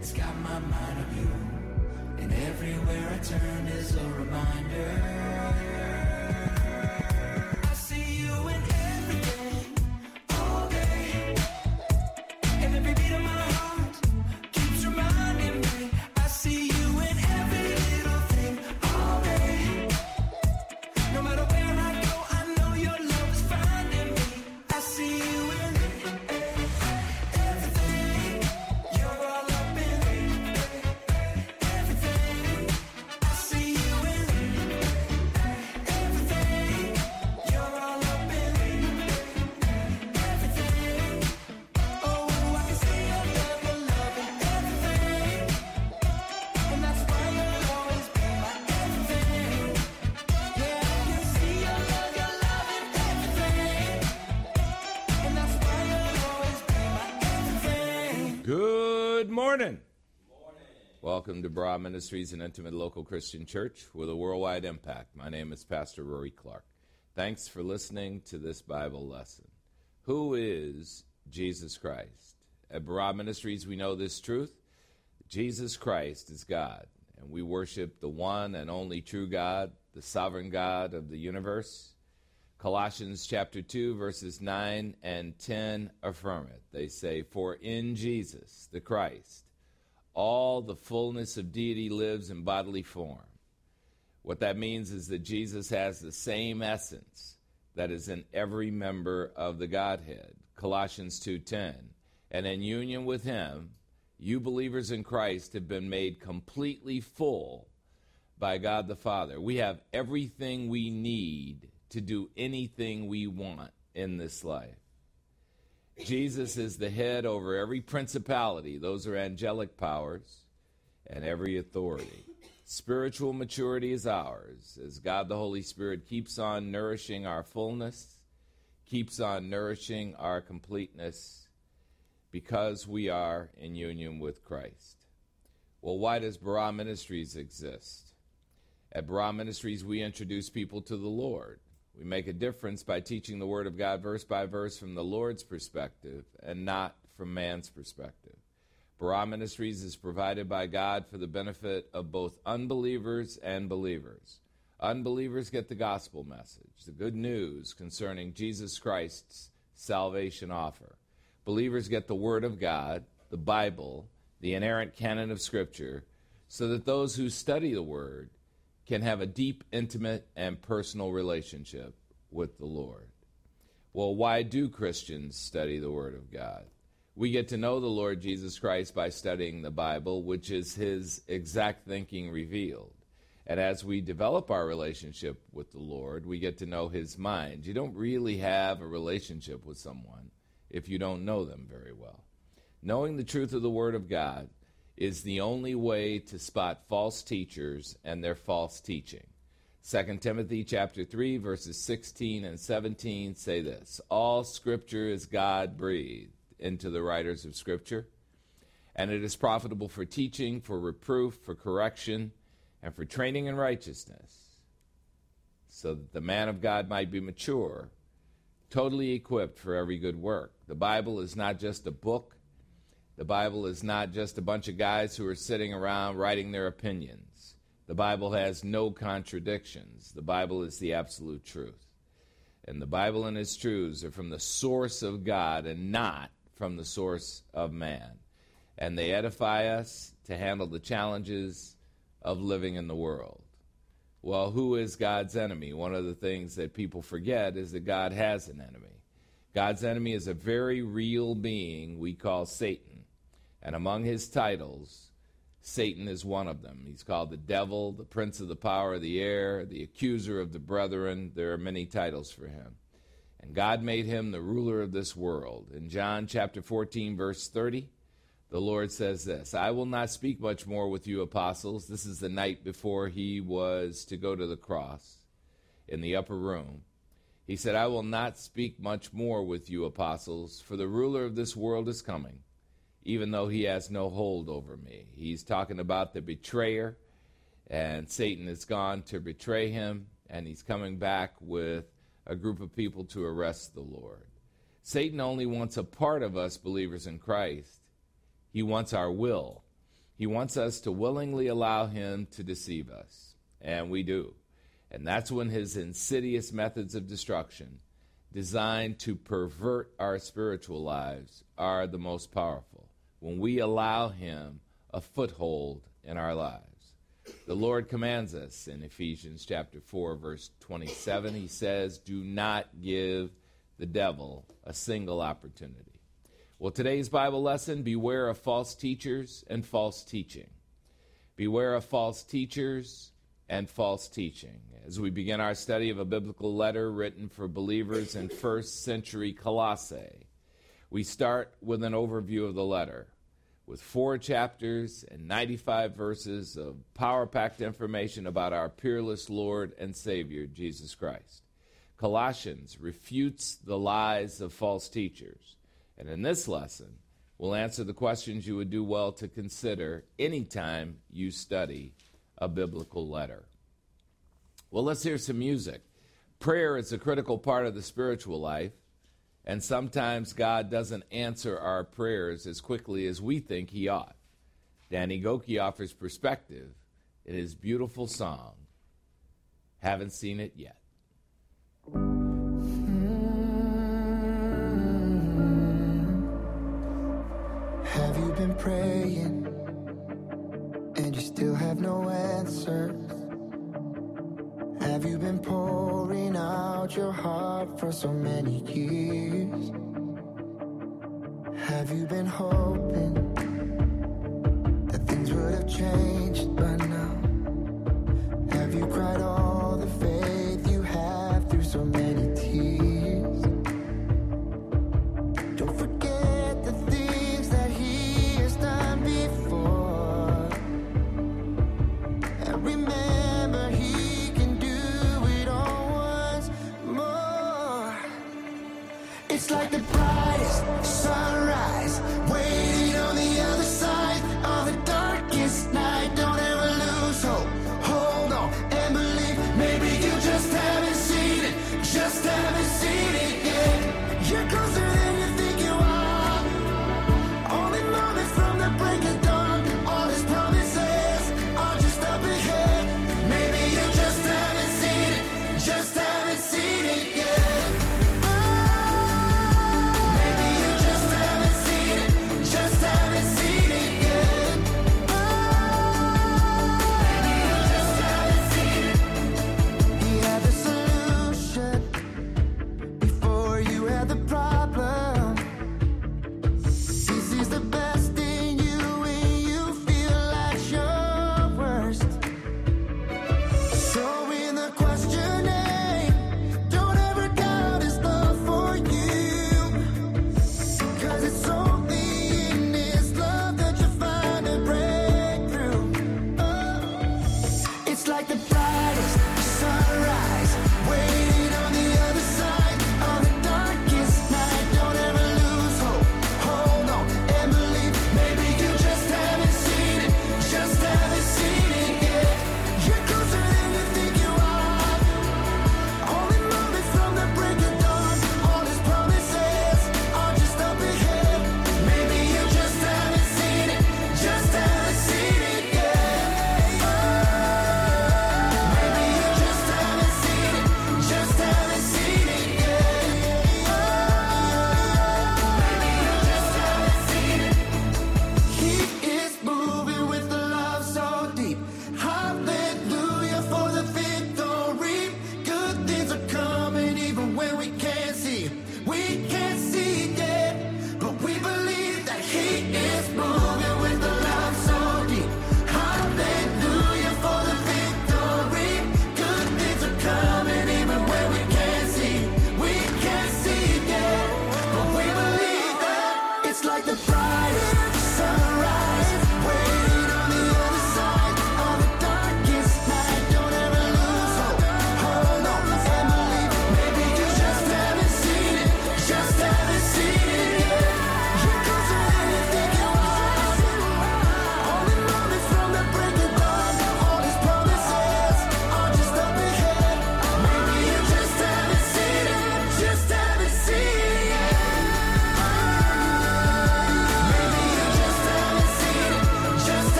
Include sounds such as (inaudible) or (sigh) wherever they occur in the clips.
It's got my mind on you. And everywhere I turn is a reminder. Welcome to Barah Ministries, an intimate local Christian church with a worldwide impact. My name is Pastor Rory Clark. Thanks for listening to this Bible lesson. Who is Jesus Christ? At Barah Ministries, we know this truth Jesus Christ is God, and we worship the one and only true God, the sovereign God of the universe. Colossians chapter 2, verses 9 and 10 affirm it. They say, For in Jesus, the Christ, all the fullness of deity lives in bodily form. What that means is that Jesus has the same essence that is in every member of the Godhead. Colossians 2:10. And in union with him, you believers in Christ have been made completely full by God the Father. We have everything we need to do anything we want in this life. Jesus is the head over every principality, those are angelic powers, and every authority. Spiritual maturity is ours as God the Holy Spirit keeps on nourishing our fullness, keeps on nourishing our completeness, because we are in union with Christ. Well, why does Barah Ministries exist? At Barah Ministries, we introduce people to the Lord. We make a difference by teaching the Word of God verse by verse from the Lord's perspective and not from man's perspective. Barah Ministries is provided by God for the benefit of both unbelievers and believers. Unbelievers get the gospel message, the good news concerning Jesus Christ's salvation offer. Believers get the Word of God, the Bible, the inerrant canon of Scripture, so that those who study the Word can have a deep, intimate, and personal relationship with the Lord. Well, why do Christians study the Word of God? We get to know the Lord Jesus Christ by studying the Bible, which is His exact thinking revealed. And as we develop our relationship with the Lord, we get to know His mind. You don't really have a relationship with someone if you don't know them very well. Knowing the truth of the Word of God is the only way to spot false teachers and their false teaching. 2 Timothy chapter 3 verses 16 and 17 say this, all scripture is God breathed into the writers of scripture, and it is profitable for teaching, for reproof, for correction, and for training in righteousness, so that the man of God might be mature, totally equipped for every good work. The Bible is not just a book, the Bible is not just a bunch of guys who are sitting around writing their opinions. The Bible has no contradictions. The Bible is the absolute truth. And the Bible and its truths are from the source of God and not from the source of man. And they edify us to handle the challenges of living in the world. Well, who is God's enemy? One of the things that people forget is that God has an enemy. God's enemy is a very real being we call Satan. And among his titles, Satan is one of them. He's called the devil, the prince of the power of the air, the accuser of the brethren. There are many titles for him. And God made him the ruler of this world. In John chapter 14, verse 30, the Lord says this I will not speak much more with you, apostles. This is the night before he was to go to the cross in the upper room. He said, I will not speak much more with you, apostles, for the ruler of this world is coming even though he has no hold over me. He's talking about the betrayer, and Satan has gone to betray him, and he's coming back with a group of people to arrest the Lord. Satan only wants a part of us believers in Christ. He wants our will. He wants us to willingly allow him to deceive us, and we do. And that's when his insidious methods of destruction, designed to pervert our spiritual lives, are the most powerful. When we allow him a foothold in our lives. The Lord commands us in Ephesians chapter 4 verse 27 he says do not give the devil a single opportunity. Well, today's Bible lesson beware of false teachers and false teaching. Beware of false teachers and false teaching. As we begin our study of a biblical letter written for believers in first century Colossae, we start with an overview of the letter with four chapters and 95 verses of power packed information about our peerless Lord and Savior, Jesus Christ. Colossians refutes the lies of false teachers and in this lesson, we'll answer the questions you would do well to consider anytime you study a biblical letter. Well, let's hear some music. Prayer is a critical part of the spiritual life, and sometimes God doesn't answer our prayers as quickly as we think He ought. Danny Gokey offers perspective in his beautiful song, Haven't Seen It Yet. Hmm. Have you been praying and you still have no answers? Have you been pouring out your heart for so many years? Have you been hoping that things would have changed by now? Have you cried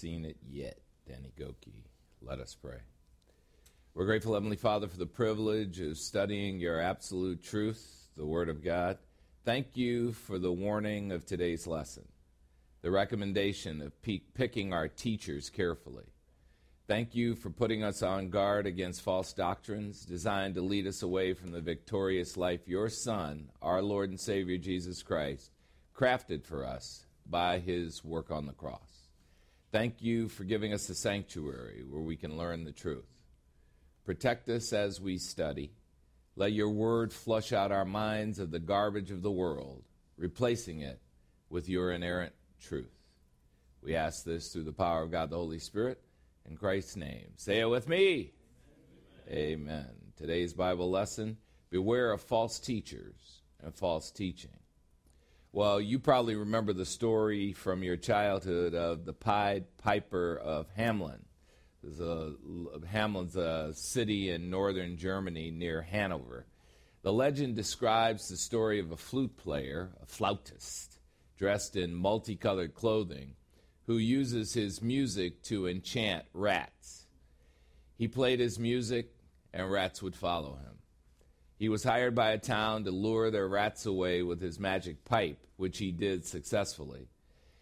seen it yet. Danny Gokey. Let us pray. We're grateful, Heavenly Father, for the privilege of studying your absolute truth, the Word of God. Thank you for the warning of today's lesson, the recommendation of pe- picking our teachers carefully. Thank you for putting us on guard against false doctrines designed to lead us away from the victorious life your Son, our Lord and Savior Jesus Christ, crafted for us by his work on the cross. Thank you for giving us a sanctuary where we can learn the truth. Protect us as we study. Let your word flush out our minds of the garbage of the world, replacing it with your inerrant truth. We ask this through the power of God the Holy Spirit in Christ's name. Say it with me. Amen. Amen. Today's Bible lesson Beware of false teachers and false teaching. Well, you probably remember the story from your childhood of the Pied Piper of Hamelin. There's a, Hamelin's a city in northern Germany near Hanover. The legend describes the story of a flute player, a flautist, dressed in multicolored clothing, who uses his music to enchant rats. He played his music, and rats would follow him. He was hired by a town to lure their rats away with his magic pipe, which he did successfully.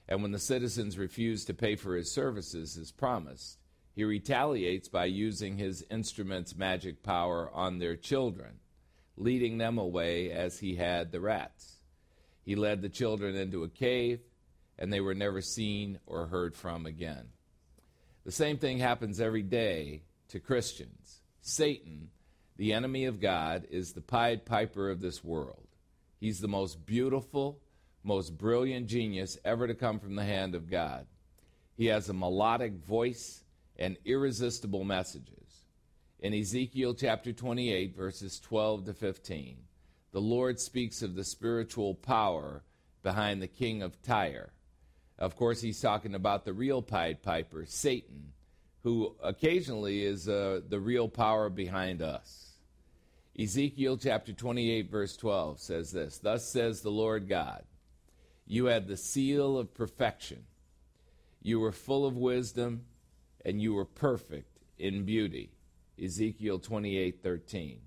And when the citizens refused to pay for his services as promised, he retaliates by using his instrument's magic power on their children, leading them away as he had the rats. He led the children into a cave, and they were never seen or heard from again. The same thing happens every day to Christians. Satan the enemy of God is the Pied Piper of this world. He's the most beautiful, most brilliant genius ever to come from the hand of God. He has a melodic voice and irresistible messages. In Ezekiel chapter 28, verses 12 to 15, the Lord speaks of the spiritual power behind the king of Tyre. Of course, he's talking about the real Pied Piper, Satan, who occasionally is uh, the real power behind us. Ezekiel chapter 28, verse 12 says this Thus says the Lord God, You had the seal of perfection. You were full of wisdom, and you were perfect in beauty. Ezekiel 28, 13.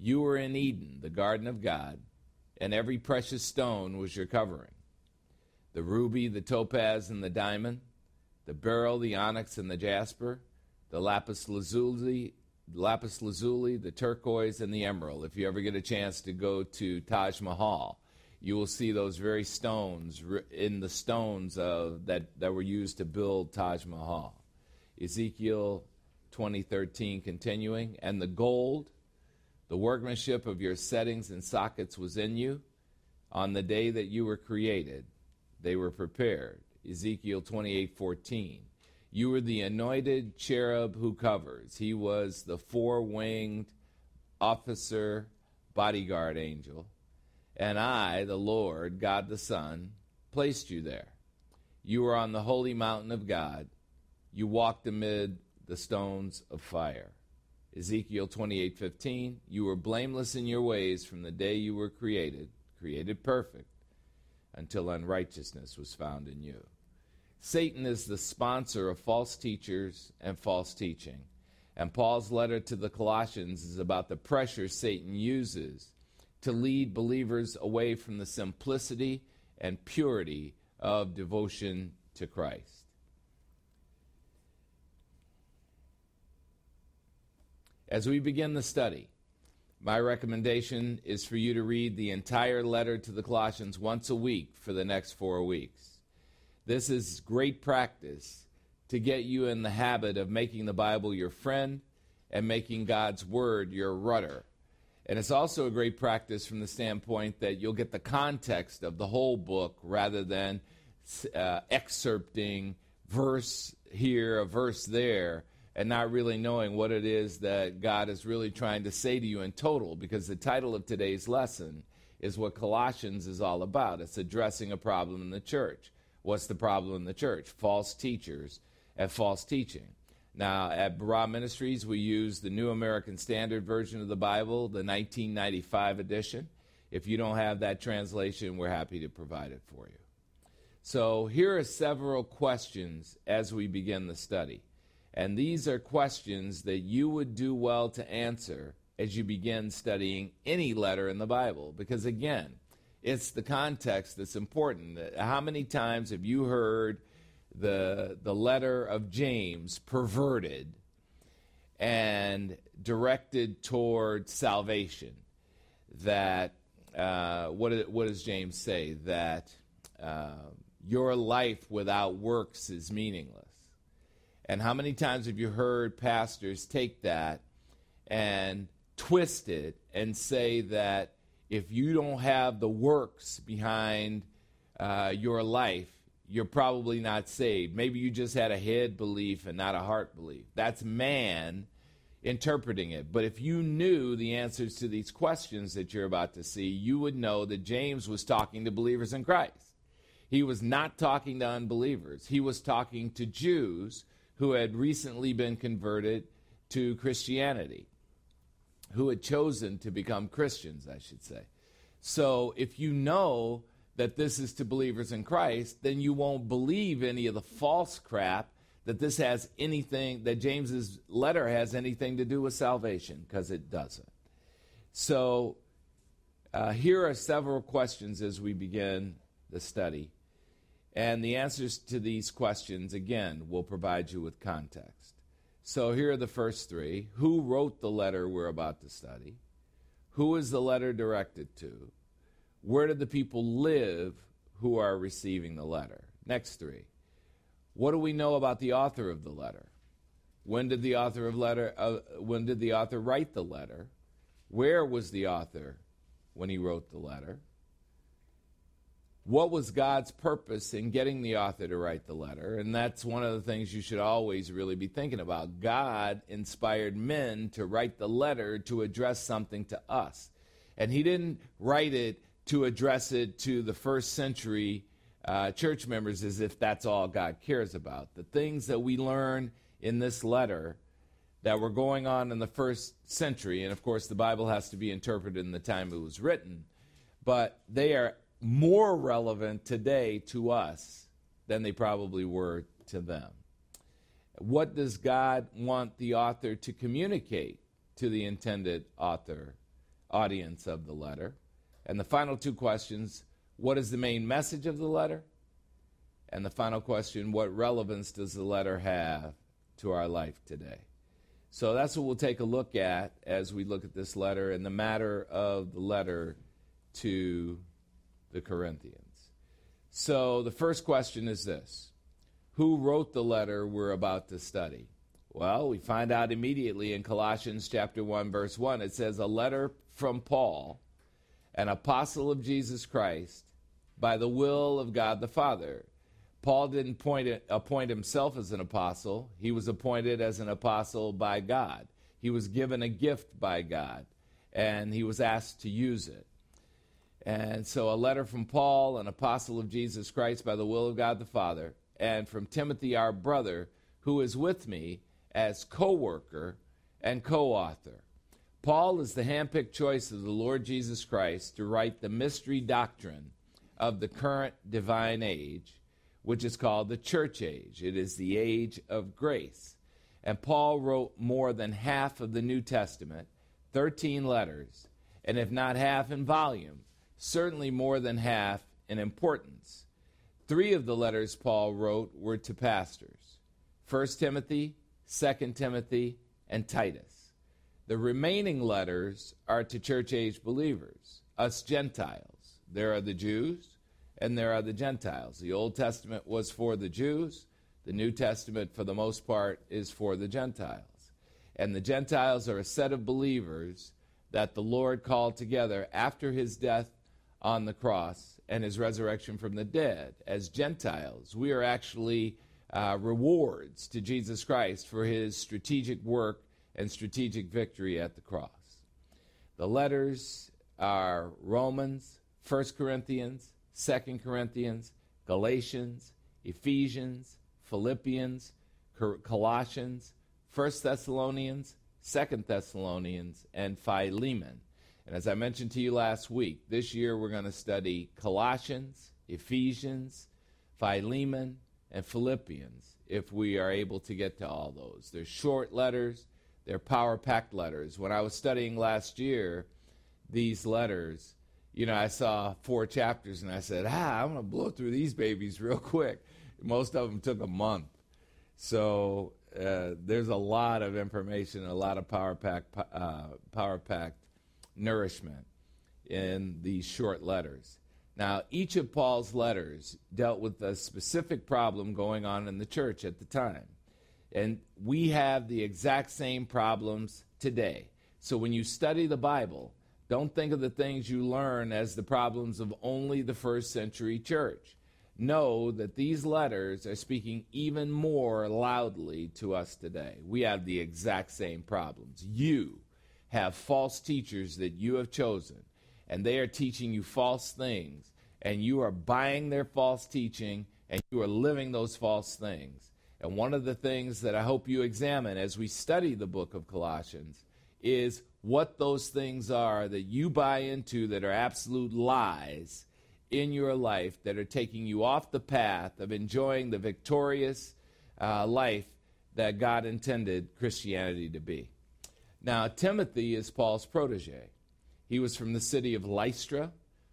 You were in Eden, the garden of God, and every precious stone was your covering the ruby, the topaz, and the diamond, the beryl, the onyx, and the jasper, the lapis lazuli, lapis lazuli, the turquoise, and the emerald. If you ever get a chance to go to Taj Mahal, you will see those very stones in the stones uh, that, that were used to build Taj Mahal. Ezekiel 2013 continuing, and the gold, the workmanship of your settings and sockets was in you on the day that you were created. They were prepared. Ezekiel 28:14. You were the anointed cherub who covers. He was the four winged officer, bodyguard angel. And I, the Lord, God the Son, placed you there. You were on the holy mountain of God. You walked amid the stones of fire. Ezekiel 28:15 You were blameless in your ways from the day you were created, created perfect, until unrighteousness was found in you. Satan is the sponsor of false teachers and false teaching. And Paul's letter to the Colossians is about the pressure Satan uses to lead believers away from the simplicity and purity of devotion to Christ. As we begin the study, my recommendation is for you to read the entire letter to the Colossians once a week for the next four weeks. This is great practice to get you in the habit of making the Bible your friend and making God's Word your rudder. And it's also a great practice from the standpoint that you'll get the context of the whole book rather than uh, excerpting verse here, a verse there, and not really knowing what it is that God is really trying to say to you in total. Because the title of today's lesson is what Colossians is all about it's addressing a problem in the church. What's the problem in the church? False teachers and false teaching. Now, at Barah Ministries, we use the New American Standard Version of the Bible, the 1995 edition. If you don't have that translation, we're happy to provide it for you. So here are several questions as we begin the study. And these are questions that you would do well to answer as you begin studying any letter in the Bible. Because again, it's the context that's important. How many times have you heard the, the letter of James perverted and directed toward salvation? That, uh, what, what does James say? That uh, your life without works is meaningless. And how many times have you heard pastors take that and twist it and say that if you don't have the works behind uh, your life, you're probably not saved. Maybe you just had a head belief and not a heart belief. That's man interpreting it. But if you knew the answers to these questions that you're about to see, you would know that James was talking to believers in Christ. He was not talking to unbelievers, he was talking to Jews who had recently been converted to Christianity, who had chosen to become Christians, I should say. So if you know that this is to believers in Christ, then you won't believe any of the false crap that this has anything, that James's letter has anything to do with salvation, because it doesn't. So uh, here are several questions as we begin the study. And the answers to these questions, again, will provide you with context. So here are the first three Who wrote the letter we're about to study? Who is the letter directed to? Where did the people live who are receiving the letter? Next three. What do we know about the author of the letter? When did the author of letter uh, when did the author write the letter? Where was the author when he wrote the letter? What was God's purpose in getting the author to write the letter? And that's one of the things you should always really be thinking about. God inspired men to write the letter to address something to us. And he didn't write it to address it to the first century uh, church members as if that's all God cares about. The things that we learn in this letter that were going on in the first century, and of course the Bible has to be interpreted in the time it was written, but they are more relevant today to us than they probably were to them. What does God want the author to communicate to the intended author audience of the letter? And the final two questions what is the main message of the letter? And the final question what relevance does the letter have to our life today? So that's what we'll take a look at as we look at this letter and the matter of the letter to the Corinthians. So the first question is this Who wrote the letter we're about to study? Well, we find out immediately in Colossians chapter 1 verse 1 it says a letter from Paul, an apostle of Jesus Christ, by the will of God the Father. Paul didn't point, appoint himself as an apostle. He was appointed as an apostle by God. He was given a gift by God, and he was asked to use it. And so, a letter from Paul, an apostle of Jesus Christ by the will of God the Father, and from Timothy, our brother, who is with me as co worker and co author. Paul is the handpicked choice of the Lord Jesus Christ to write the mystery doctrine of the current divine age, which is called the church age. It is the age of grace. And Paul wrote more than half of the New Testament, 13 letters, and if not half in volume, certainly more than half in importance. Three of the letters Paul wrote were to pastors 1 Timothy, 2 Timothy, and Titus. The remaining letters are to church age believers, us Gentiles. There are the Jews and there are the Gentiles. The Old Testament was for the Jews, the New Testament, for the most part, is for the Gentiles. And the Gentiles are a set of believers that the Lord called together after his death on the cross and his resurrection from the dead. As Gentiles, we are actually uh, rewards to Jesus Christ for his strategic work and strategic victory at the cross. The letters are Romans, 1 Corinthians, 2 Corinthians, Galatians, Ephesians, Philippians, Colossians, 1 Thessalonians, 2 Thessalonians, and Philemon. And as I mentioned to you last week, this year we're going to study Colossians, Ephesians, Philemon, and Philippians if we are able to get to all those. They're short letters, they're power packed letters. When I was studying last year, these letters, you know, I saw four chapters and I said, ah, I'm going to blow through these babies (laughs) real quick. Most of them took a month. So uh, there's a lot of information, a lot of power packed, uh, power packed nourishment in these short letters. Now, each of Paul's letters dealt with a specific problem going on in the church at the time. And we have the exact same problems today. So when you study the Bible, don't think of the things you learn as the problems of only the first century church. Know that these letters are speaking even more loudly to us today. We have the exact same problems. You have false teachers that you have chosen and they are teaching you false things, and you are buying their false teaching, and you are living those false things. And one of the things that I hope you examine as we study the book of Colossians is what those things are that you buy into that are absolute lies in your life that are taking you off the path of enjoying the victorious uh, life that God intended Christianity to be. Now, Timothy is Paul's protege. He was from the city of Lystra,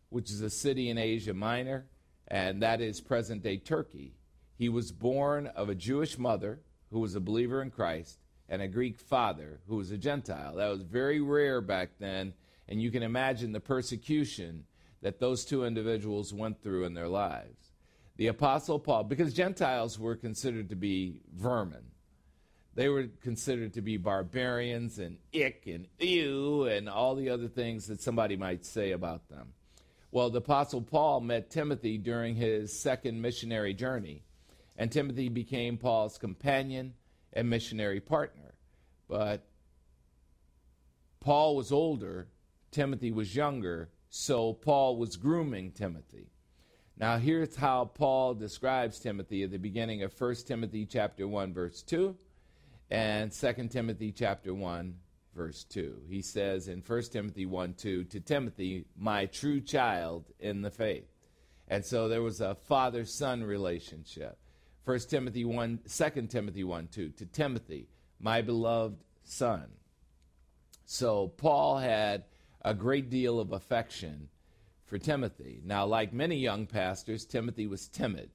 which is a city in Asia Minor, and that is present day Turkey. He was born of a Jewish mother who was a believer in Christ and a Greek father who was a Gentile. That was very rare back then, and you can imagine the persecution that those two individuals went through in their lives. The Apostle Paul, because Gentiles were considered to be vermin, they were considered to be barbarians and ick and ew and all the other things that somebody might say about them. Well, the Apostle Paul met Timothy during his second missionary journey, and Timothy became Paul's companion and missionary partner. But Paul was older, Timothy was younger, so Paul was grooming Timothy. Now here's how Paul describes Timothy at the beginning of 1 Timothy chapter 1 verse 2 and 2 Timothy chapter 1 verse 2. He says in 1 Timothy 1 2 to Timothy, my true child in the faith. And so there was a father son relationship. 1 Timothy 1 2 Timothy 1 2 to Timothy, my beloved son. So Paul had a great deal of affection for Timothy. Now, like many young pastors, Timothy was timid.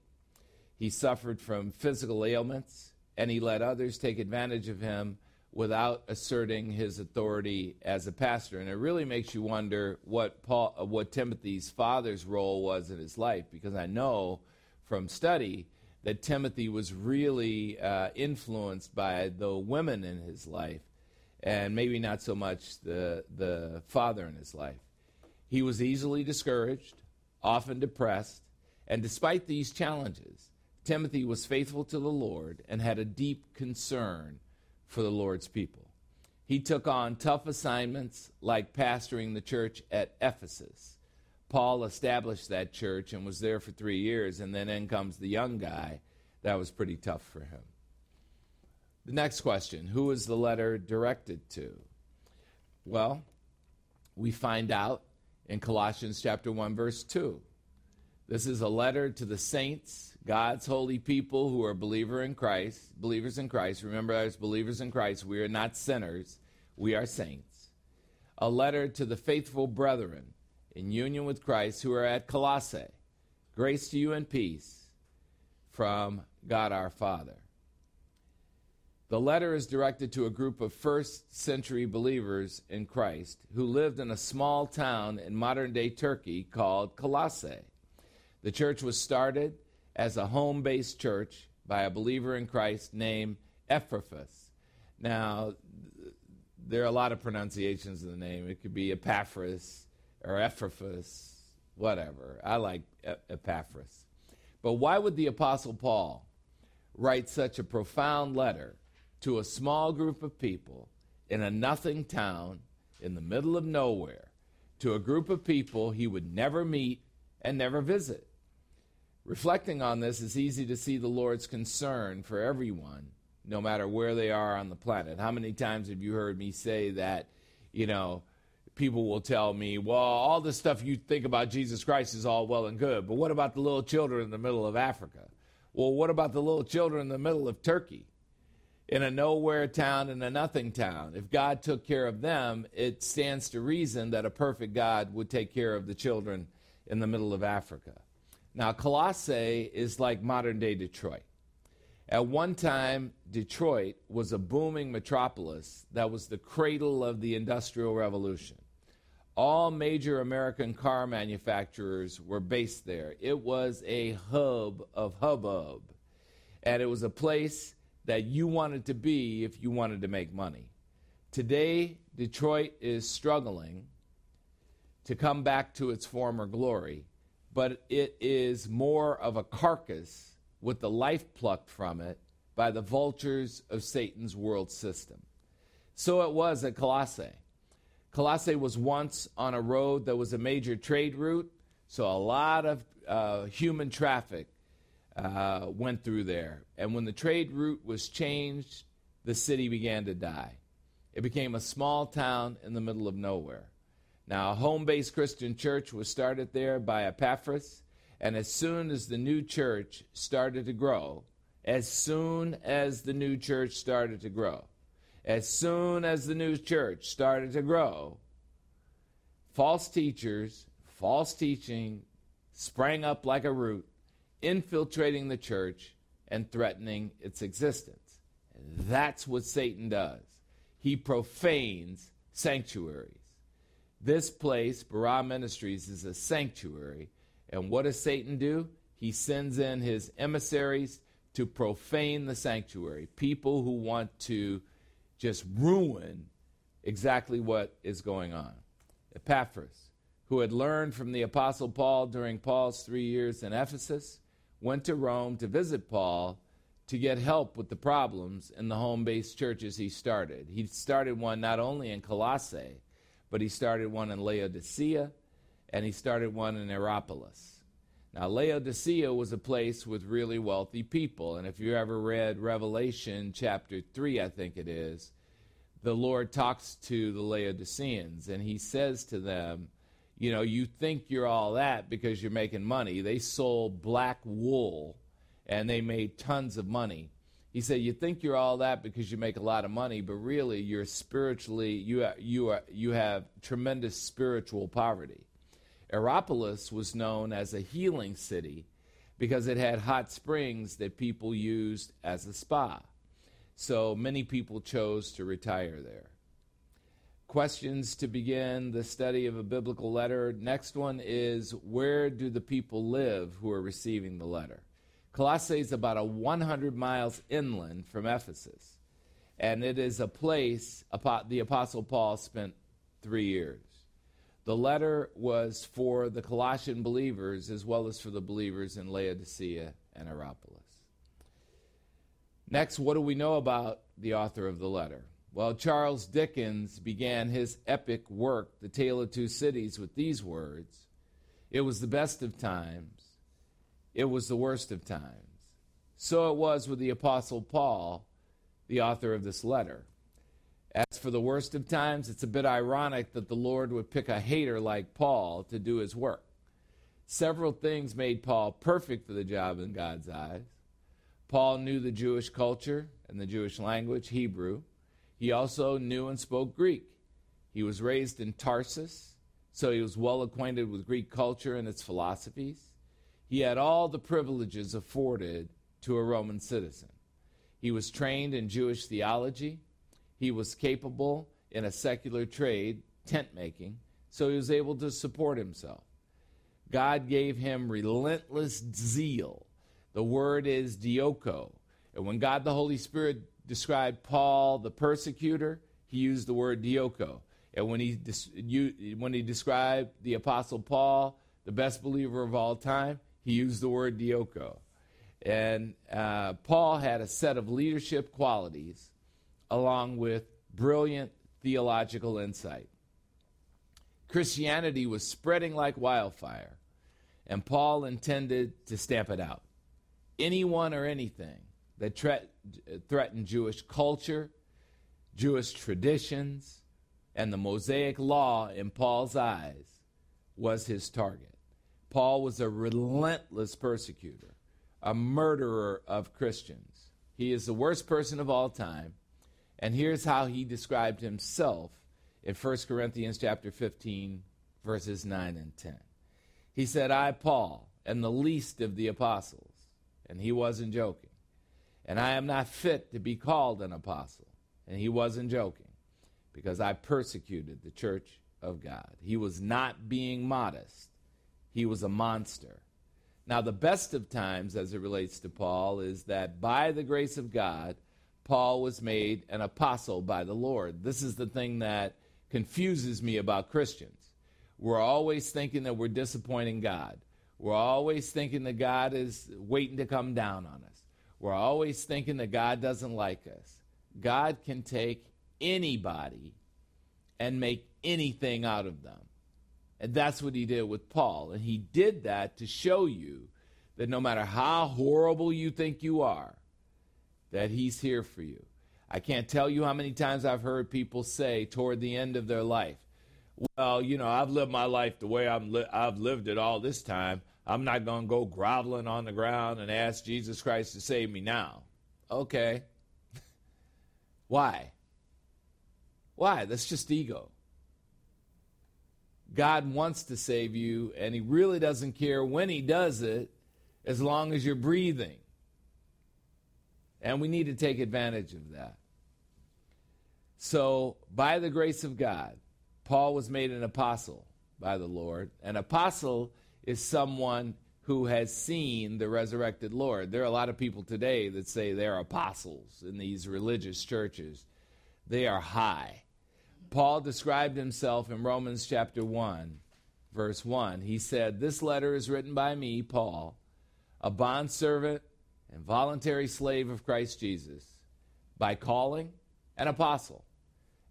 He suffered from physical ailments and he let others take advantage of him without asserting his authority as a pastor. And it really makes you wonder what Paul, what Timothy's father's role was in his life, because I know from study that Timothy was really uh, influenced by the women in his life, and maybe not so much the the father in his life. He was easily discouraged, often depressed, and despite these challenges, Timothy was faithful to the Lord and had a deep concern for the Lord's people. He took on tough assignments like pastoring the church at Ephesus. Paul established that church and was there for three years, and then in comes the young guy. That was pretty tough for him. The next question Who is the letter directed to? Well, we find out in Colossians chapter 1 verse 2. This is a letter to the saints God's holy people who are believer in Christ, believers in Christ. Remember, as believers in Christ, we are not sinners, we are saints. A letter to the faithful brethren in union with Christ who are at Colossae. Grace to you and peace from God our Father. The letter is directed to a group of first century believers in Christ who lived in a small town in modern day Turkey called Colossae. The church was started as a home based church by a believer in Christ named Epaphras. Now, there are a lot of pronunciations of the name. It could be Epaphras or Epaphras, whatever. I like Epaphras. But why would the Apostle Paul write such a profound letter to a small group of people in a nothing town in the middle of nowhere to a group of people he would never meet and never visit? Reflecting on this, it's easy to see the Lord's concern for everyone, no matter where they are on the planet. How many times have you heard me say that, you know, people will tell me, well, all the stuff you think about Jesus Christ is all well and good, but what about the little children in the middle of Africa? Well, what about the little children in the middle of Turkey? In a nowhere town, in a nothing town. If God took care of them, it stands to reason that a perfect God would take care of the children in the middle of Africa. Now, Colossae is like modern day Detroit. At one time, Detroit was a booming metropolis that was the cradle of the Industrial Revolution. All major American car manufacturers were based there. It was a hub of hubbub. And it was a place that you wanted to be if you wanted to make money. Today, Detroit is struggling to come back to its former glory, but it is more of a carcass with the life plucked from it by the vultures of Satan's world system. So it was at Colossae. Colossae was once on a road that was a major trade route, so a lot of uh, human traffic uh, went through there. And when the trade route was changed, the city began to die. It became a small town in the middle of nowhere. Now, a home based Christian church was started there by Epaphras, and as soon as the new church started to grow, as soon as the new church started to grow, as soon as the new church started to grow, false teachers, false teaching sprang up like a root, infiltrating the church and threatening its existence. That's what Satan does. He profanes sanctuaries. This place, Barah Ministries, is a sanctuary. And what does Satan do? He sends in his emissaries to profane the sanctuary, people who want to just ruin exactly what is going on. Epaphras, who had learned from the Apostle Paul during Paul's three years in Ephesus, went to Rome to visit Paul to get help with the problems in the home based churches he started. He started one not only in Colossae, but he started one in Laodicea and he started one in Hierapolis. Now, Laodicea was a place with really wealthy people. And if you ever read Revelation chapter 3, I think it is, the Lord talks to the Laodiceans and he says to them, You know, you think you're all that because you're making money. They sold black wool and they made tons of money. He said, You think you're all that because you make a lot of money, but really you're spiritually, you, are, you, are, you have tremendous spiritual poverty. Hierapolis was known as a healing city because it had hot springs that people used as a spa. So many people chose to retire there. Questions to begin the study of a biblical letter. Next one is Where do the people live who are receiving the letter? Colossae is about a 100 miles inland from Ephesus, and it is a place the Apostle Paul spent three years. The letter was for the Colossian believers as well as for the believers in Laodicea and Hierapolis. Next, what do we know about the author of the letter? Well, Charles Dickens began his epic work, The Tale of Two Cities, with these words It was the best of times, it was the worst of times. So it was with the Apostle Paul, the author of this letter. As for the worst of times, it's a bit ironic that the Lord would pick a hater like Paul to do his work. Several things made Paul perfect for the job in God's eyes. Paul knew the Jewish culture and the Jewish language, Hebrew. He also knew and spoke Greek. He was raised in Tarsus, so he was well acquainted with Greek culture and its philosophies. He had all the privileges afforded to a Roman citizen. He was trained in Jewish theology he was capable in a secular trade, tent making, so he was able to support himself. God gave him relentless zeal. The word is dioko. And when God the Holy Spirit described Paul the persecutor, he used the word dioko. And when he, when he described the Apostle Paul, the best believer of all time, he used the word dioko. And uh, Paul had a set of leadership qualities along with brilliant theological insight. Christianity was spreading like wildfire, and Paul intended to stamp it out. Anyone or anything that tre- threatened Jewish culture, Jewish traditions, And the Mosaic law, in Paul's eyes, was his target. Paul was a relentless persecutor, a murderer of Christians. He is the worst person of all time. And here's how he described himself in 1 Corinthians chapter 15 verses 9 and 10. He said, "I Paul am the least of the apostles." And he wasn't joking. "And I am not fit to be called an apostle." And he wasn't joking because I persecuted the church of God. He was not being modest. He was a monster. Now, the best of times as it relates to Paul is that by the grace of God, Paul was made an apostle by the Lord. This is the thing that confuses me about Christians. We're always thinking that we're disappointing God. We're always thinking that God is waiting to come down on us. We're always thinking that God doesn't like us. God can take anybody and make anything out of them. And that's what he did with Paul. And he did that to show you that no matter how horrible you think you are, that he's here for you. I can't tell you how many times I've heard people say toward the end of their life, well, you know, I've lived my life the way I'm li- I've lived it all this time. I'm not going to go groveling on the ground and ask Jesus Christ to save me now. Okay. (laughs) Why? Why? That's just ego. God wants to save you, and He really doesn't care when He does it as long as you're breathing. And we need to take advantage of that. So, by the grace of God, Paul was made an apostle by the Lord. An apostle is someone who has seen the resurrected Lord. There are a lot of people today that say they're apostles in these religious churches. They are high. Paul described himself in Romans chapter 1, verse 1. He said, This letter is written by me, Paul, a bondservant and voluntary slave of Christ Jesus, by calling an apostle,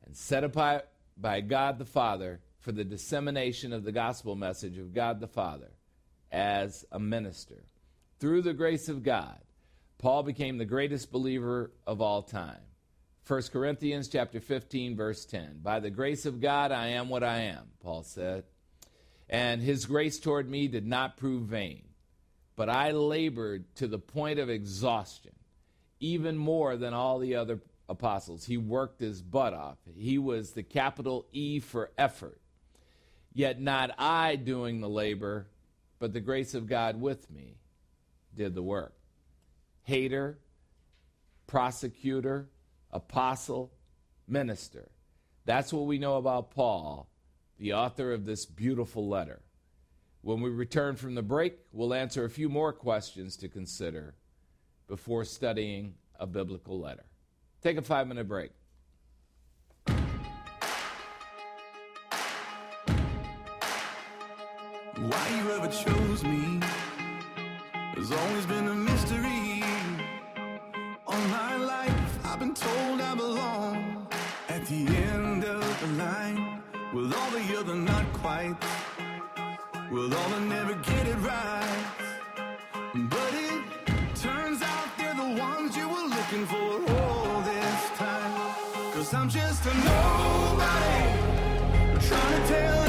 and set apart by God the Father for the dissemination of the gospel message of God the Father as a minister. Through the grace of God, Paul became the greatest believer of all time. 1 Corinthians chapter 15 verse 10. By the grace of God I am what I am, Paul said. And his grace toward me did not prove vain, but I labored to the point of exhaustion, even more than all the other apostles. He worked his butt off. He was the capital E for effort. Yet not I doing the labor, but the grace of God with me did the work. Hater, prosecutor, apostle, minister. That's what we know about Paul, the author of this beautiful letter. When we return from the break, we'll answer a few more questions to consider before studying a biblical letter. Take a five minute break. Why you ever chose me has always been a the other not quite, with all never get it right. But it turns out they're the ones you were looking for all this time. Cause I'm just a nobody, trying to tell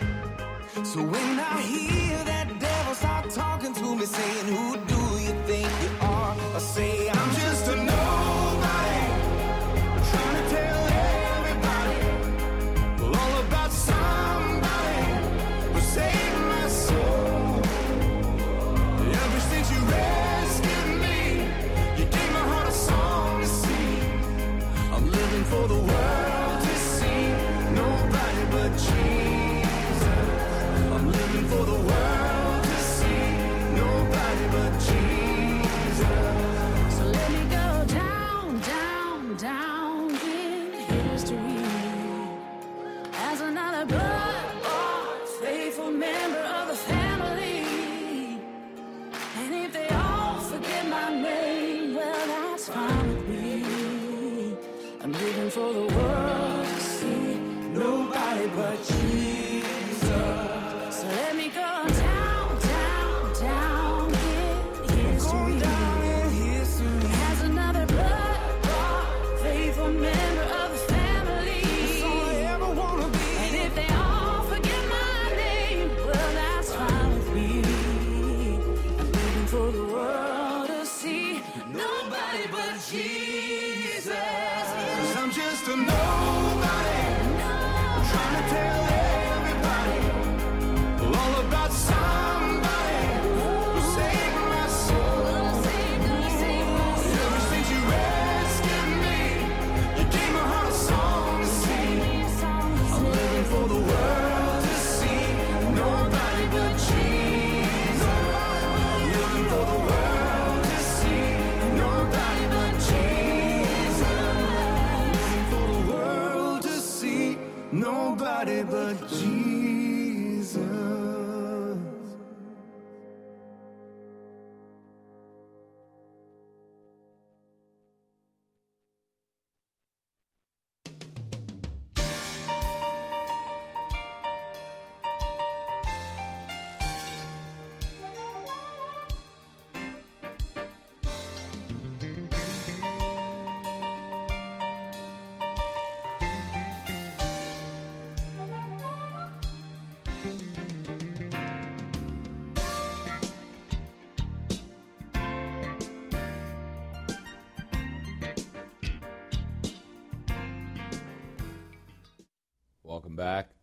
So when I hear that devil start talking to me, saying, Who do you think you are? I say, I'm just a nobody. Trying to for the world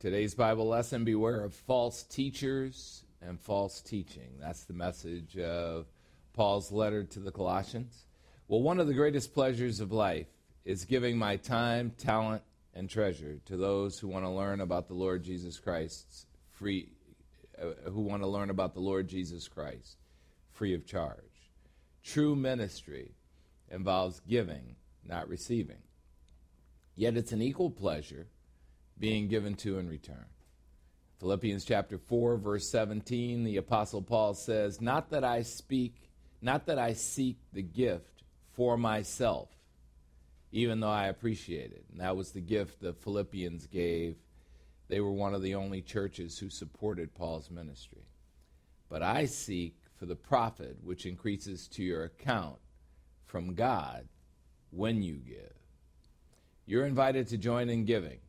Today's Bible lesson Beware of false teachers and false teaching. That's the message of Paul's letter to the Colossians. Well, one of the greatest pleasures of life is giving my time, talent, and treasure to those who want to learn about the Lord Jesus Christ free uh, who want to learn about the Lord Jesus Christ free of charge. True ministry involves giving, not receiving. Yet it's an equal pleasure being given to in return. Philippians chapter 4 verse 17 the apostle Paul says, "Not that I speak, not that I seek the gift for myself, even though I appreciate it." And that was the gift the Philippians gave. They were one of the only churches who supported Paul's ministry. But I seek for the profit which increases to your account from God when you give. You're invited to join in giving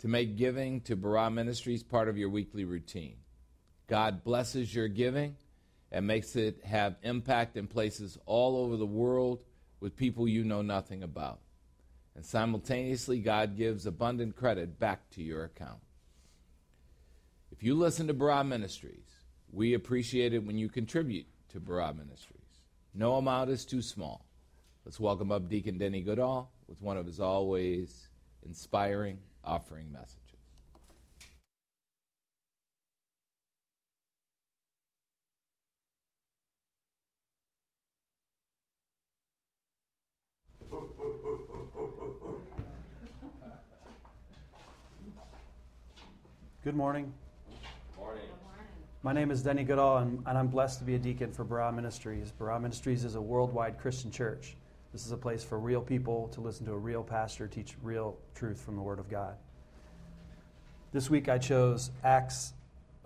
to make giving to Barah Ministries part of your weekly routine. God blesses your giving and makes it have impact in places all over the world with people you know nothing about. And simultaneously, God gives abundant credit back to your account. If you listen to Barah Ministries, we appreciate it when you contribute to Barah Ministries. No amount is too small. Let's welcome up Deacon Denny Goodall with one of his always inspiring offering messages. Good morning. My name is Denny Goodall, and, and I'm blessed to be a deacon for Barah Ministries. Barah Ministries is a worldwide Christian church. This is a place for real people to listen to a real pastor teach real truth from the Word of God. This week I chose Acts.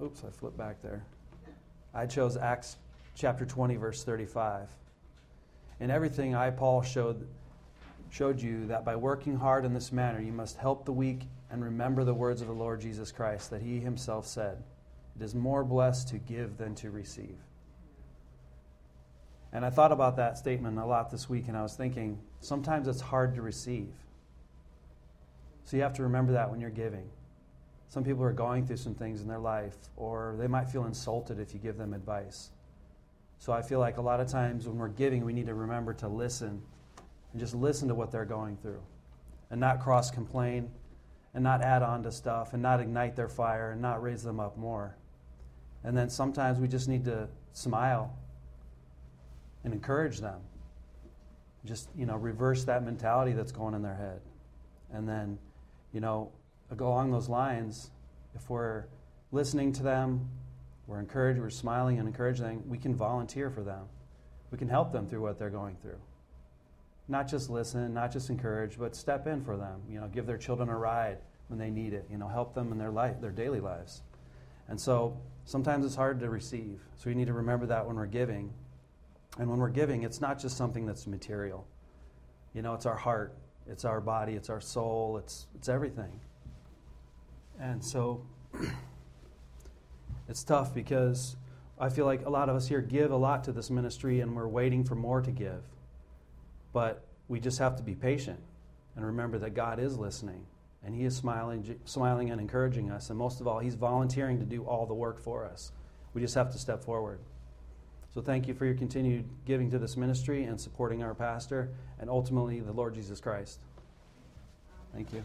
Oops, I flipped back there. I chose Acts chapter 20, verse 35. In everything, I, Paul, showed, showed you that by working hard in this manner, you must help the weak and remember the words of the Lord Jesus Christ that he himself said, It is more blessed to give than to receive. And I thought about that statement a lot this week, and I was thinking, sometimes it's hard to receive. So you have to remember that when you're giving. Some people are going through some things in their life, or they might feel insulted if you give them advice. So I feel like a lot of times when we're giving, we need to remember to listen and just listen to what they're going through and not cross complain and not add on to stuff and not ignite their fire and not raise them up more. And then sometimes we just need to smile and encourage them. Just, you know, reverse that mentality that's going in their head. And then, you know, along those lines, if we're listening to them, we're encouraged, we're smiling and encouraging we can volunteer for them. We can help them through what they're going through. not just listen, not just encourage, but step in for them. You know, give their children a ride when they need it. You know, help them in their life, their daily lives. And so sometimes it's hard to receive. So we need to remember that when we're giving. And when we're giving, it's not just something that's material. You know, it's our heart, it's our body, it's our soul, it's it's everything. And so (clears throat) it's tough because I feel like a lot of us here give a lot to this ministry and we're waiting for more to give. But we just have to be patient and remember that God is listening and He is smiling, smiling and encouraging us. And most of all, He's volunteering to do all the work for us. We just have to step forward. So thank you for your continued giving to this ministry and supporting our pastor and ultimately the Lord Jesus Christ. Thank you.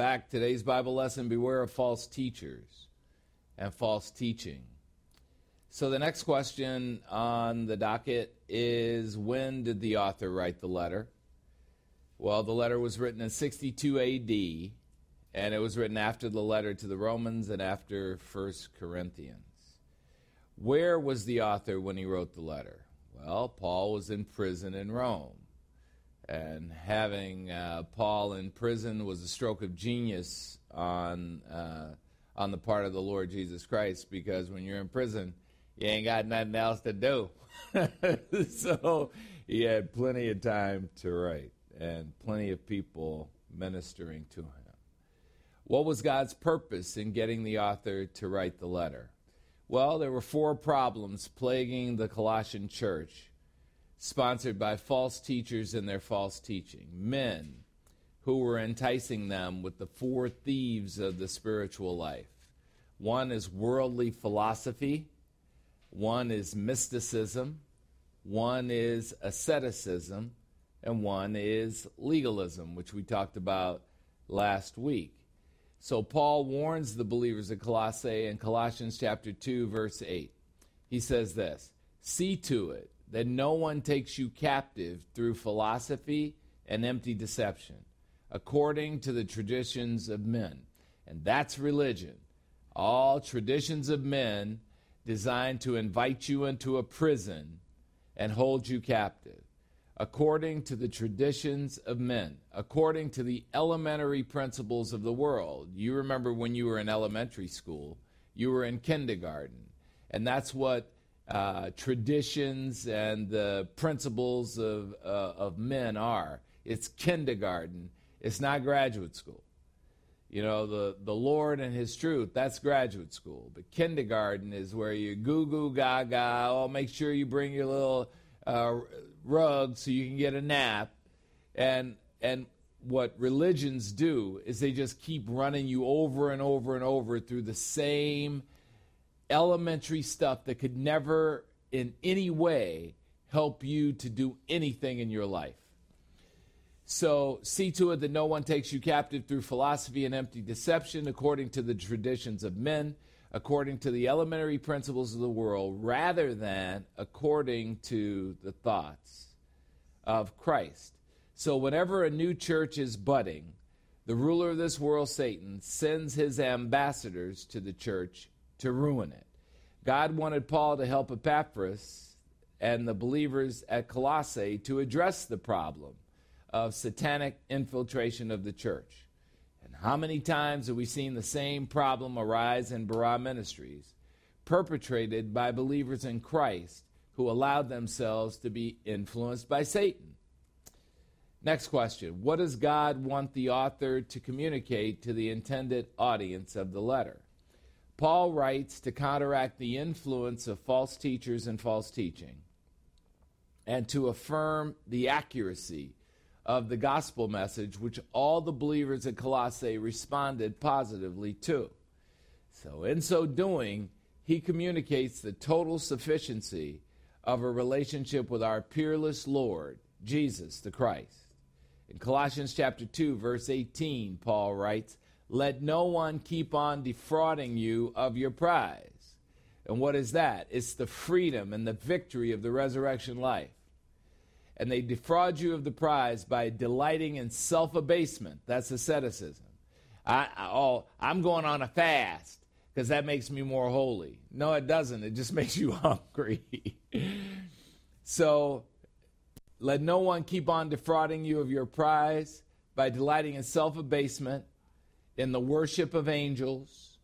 Back. Today's Bible lesson Beware of false teachers and false teaching. So, the next question on the docket is When did the author write the letter? Well, the letter was written in 62 AD, and it was written after the letter to the Romans and after 1 Corinthians. Where was the author when he wrote the letter? Well, Paul was in prison in Rome. And having uh, Paul in prison was a stroke of genius on, uh, on the part of the Lord Jesus Christ because when you're in prison, you ain't got nothing else to do. (laughs) so he had plenty of time to write and plenty of people ministering to him. What was God's purpose in getting the author to write the letter? Well, there were four problems plaguing the Colossian church sponsored by false teachers and their false teaching. Men who were enticing them with the four thieves of the spiritual life. One is worldly philosophy, one is mysticism, one is asceticism, and one is legalism, which we talked about last week. So Paul warns the believers of Colossae in Colossians chapter 2 verse 8. He says this, "See to it that no one takes you captive through philosophy and empty deception, according to the traditions of men. And that's religion. All traditions of men designed to invite you into a prison and hold you captive, according to the traditions of men, according to the elementary principles of the world. You remember when you were in elementary school, you were in kindergarten, and that's what uh, traditions and the principles of, uh, of men are. It's kindergarten, it's not graduate school. You know, the, the Lord and His truth, that's graduate school. But kindergarten is where you goo goo gaga, oh, make sure you bring your little uh, rug so you can get a nap. And, and what religions do is they just keep running you over and over and over through the same elementary stuff that could never in any way help you to do anything in your life. So see to it that no one takes you captive through philosophy and empty deception according to the traditions of men, according to the elementary principles of the world rather than according to the thoughts of Christ. So, whenever a new church is budding, the ruler of this world, Satan, sends his ambassadors to the church to ruin it. God wanted Paul to help Epaphras and the believers at Colossae to address the problem of satanic infiltration of the church. And how many times have we seen the same problem arise in Barah Ministries, perpetrated by believers in Christ who allowed themselves to be influenced by Satan? Next question What does God want the author to communicate to the intended audience of the letter? Paul writes to counteract the influence of false teachers and false teaching and to affirm the accuracy of the gospel message, which all the believers at Colossae responded positively to. So, in so doing, he communicates the total sufficiency of a relationship with our peerless Lord, Jesus the Christ. In Colossians chapter 2 verse 18, Paul writes, "Let no one keep on defrauding you of your prize." And what is that? It's the freedom and the victory of the resurrection life and they defraud you of the prize by delighting in self abasement. That's asceticism. I, I, oh, I'm going on a fast because that makes me more holy. No, it doesn't. It just (laughs) makes you hungry. (laughs) so let no one keep on defrauding you of your prize by delighting in self abasement, in the worship of angels,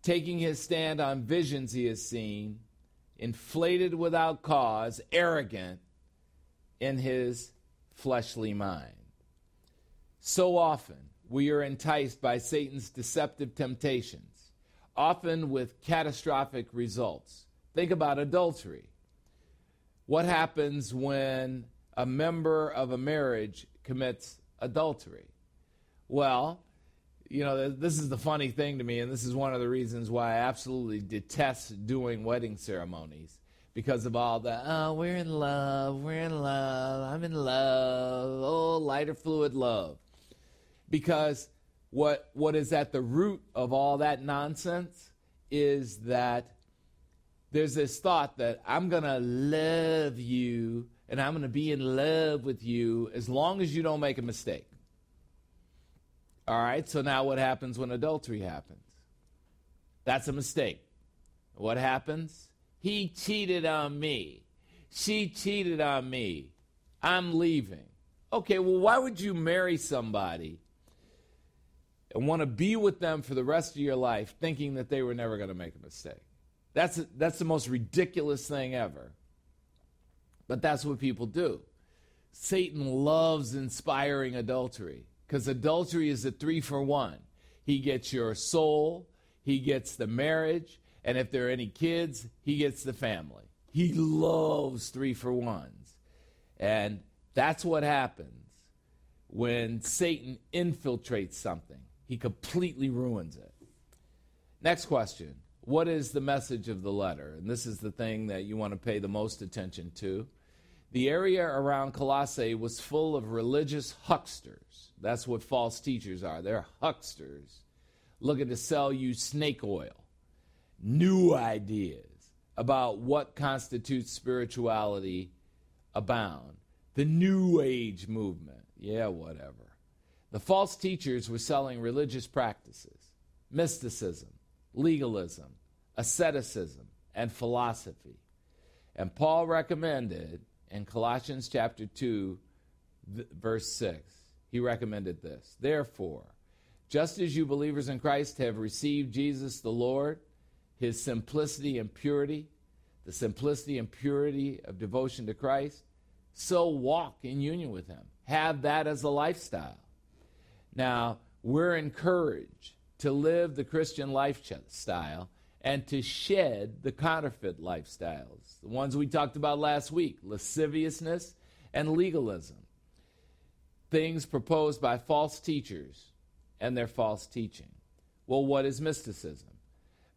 taking his stand on visions he has seen, inflated without cause, arrogant in his fleshly mind. So often, we are enticed by Satan's deceptive temptations, often with catastrophic results. Think about adultery. What happens when a member of a marriage commits adultery? Well, you know, this is the funny thing to me, and this is one of the reasons why I absolutely detest doing wedding ceremonies because of all the oh we're in love we're in love i'm in love oh lighter fluid love. Because what what is at the root of all that nonsense is that there's this thought that i'm going to love you and i'm going to be in love with you as long as you don't make a mistake all right so now what happens when adultery happens that's a mistake what happens he cheated on me. She cheated on me. I'm leaving. Okay, well, why would you marry somebody and want to be with them for the rest of your life thinking that they were never going to make a mistake? That's, that's the most ridiculous thing ever. But that's what people do. Satan loves inspiring adultery because adultery is a three for one. He gets your soul, he gets the marriage, and if there are any kids, he gets the family. He loves three for ones. And that's what happens when Satan infiltrates something, he completely ruins it. Next question What is the message of the letter? And this is the thing that you want to pay the most attention to. The area around Colossae was full of religious hucksters. That's what false teachers are. They're hucksters looking to sell you snake oil new ideas about what constitutes spirituality abound. The New Age movement, yeah, whatever. The false teachers were selling religious practices, mysticism, legalism, asceticism, and philosophy. And Paul recommended in Colossians chapter 2, verse 6, he recommended this. Therefore, just as you believers in Christ have received Jesus the Lord, his simplicity and purity, the simplicity and purity of devotion to Christ, so walk in union with him. Have that as a lifestyle. Now, we're encouraged to live the Christian lifestyle and to shed the counterfeit lifestyles, the ones we talked about last week lasciviousness and legalism, things proposed by false teachers and their false teaching. Well, what is mysticism?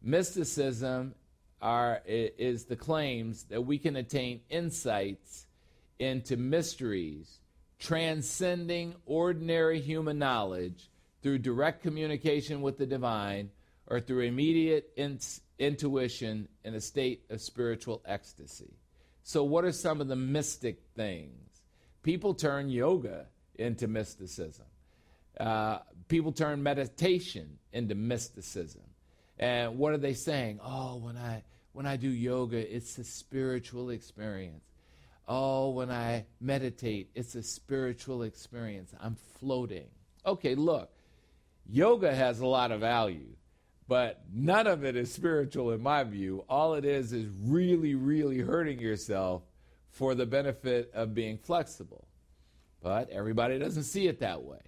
Mysticism are, is the claims that we can attain insights into mysteries transcending ordinary human knowledge through direct communication with the divine or through immediate ins- intuition, in a state of spiritual ecstasy. So, what are some of the mystic things? People turn yoga into mysticism. Uh, people turn meditation into mysticism. And what are they saying? Oh, when I when I do yoga, it's a spiritual experience. Oh, when I meditate, it's a spiritual experience. I'm floating. Okay, look, yoga has a lot of value, but none of it is spiritual in my view. All it is is really, really hurting yourself for the benefit of being flexible. But everybody doesn't see it that way.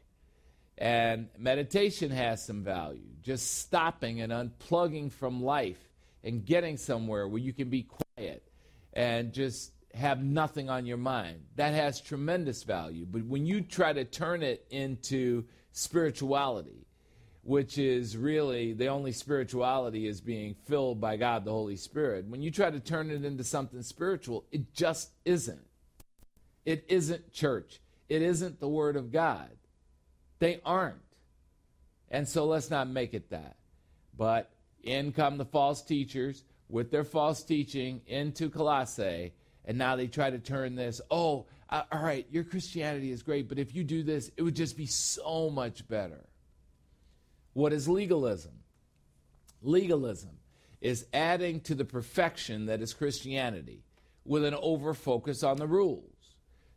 And meditation has some value, just stopping and unplugging from life and getting somewhere where you can be quiet and just have nothing on your mind. That has tremendous value. But when you try to turn it into spirituality, which is really the only spirituality is being filled by God the Holy Spirit, when you try to turn it into something spiritual, it just isn't. It isn't church. It isn't the Word of God. They aren't. And so let's not make it that. But in come the false teachers with their false teaching into Colossae, and now they try to turn this, oh, uh, all right, your Christianity is great, but if you do this, it would just be so much better. What is legalism? Legalism is adding to the perfection that is Christianity with an over focus on the rules,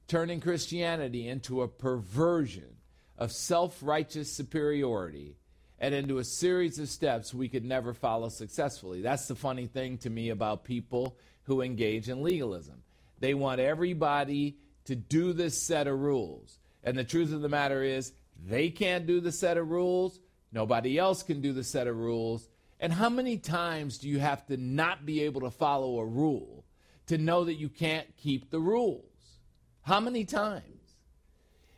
turning Christianity into a perversion of self righteous superiority and into a series of steps we could never follow successfully. That's the funny thing to me about people who engage in legalism. They want everybody to do this set of rules. And the truth of the matter is, they can't do the set of rules. Nobody else can do the set of rules. And how many times do you have to not be able to follow a rule to know that you can't keep the rules? How many times?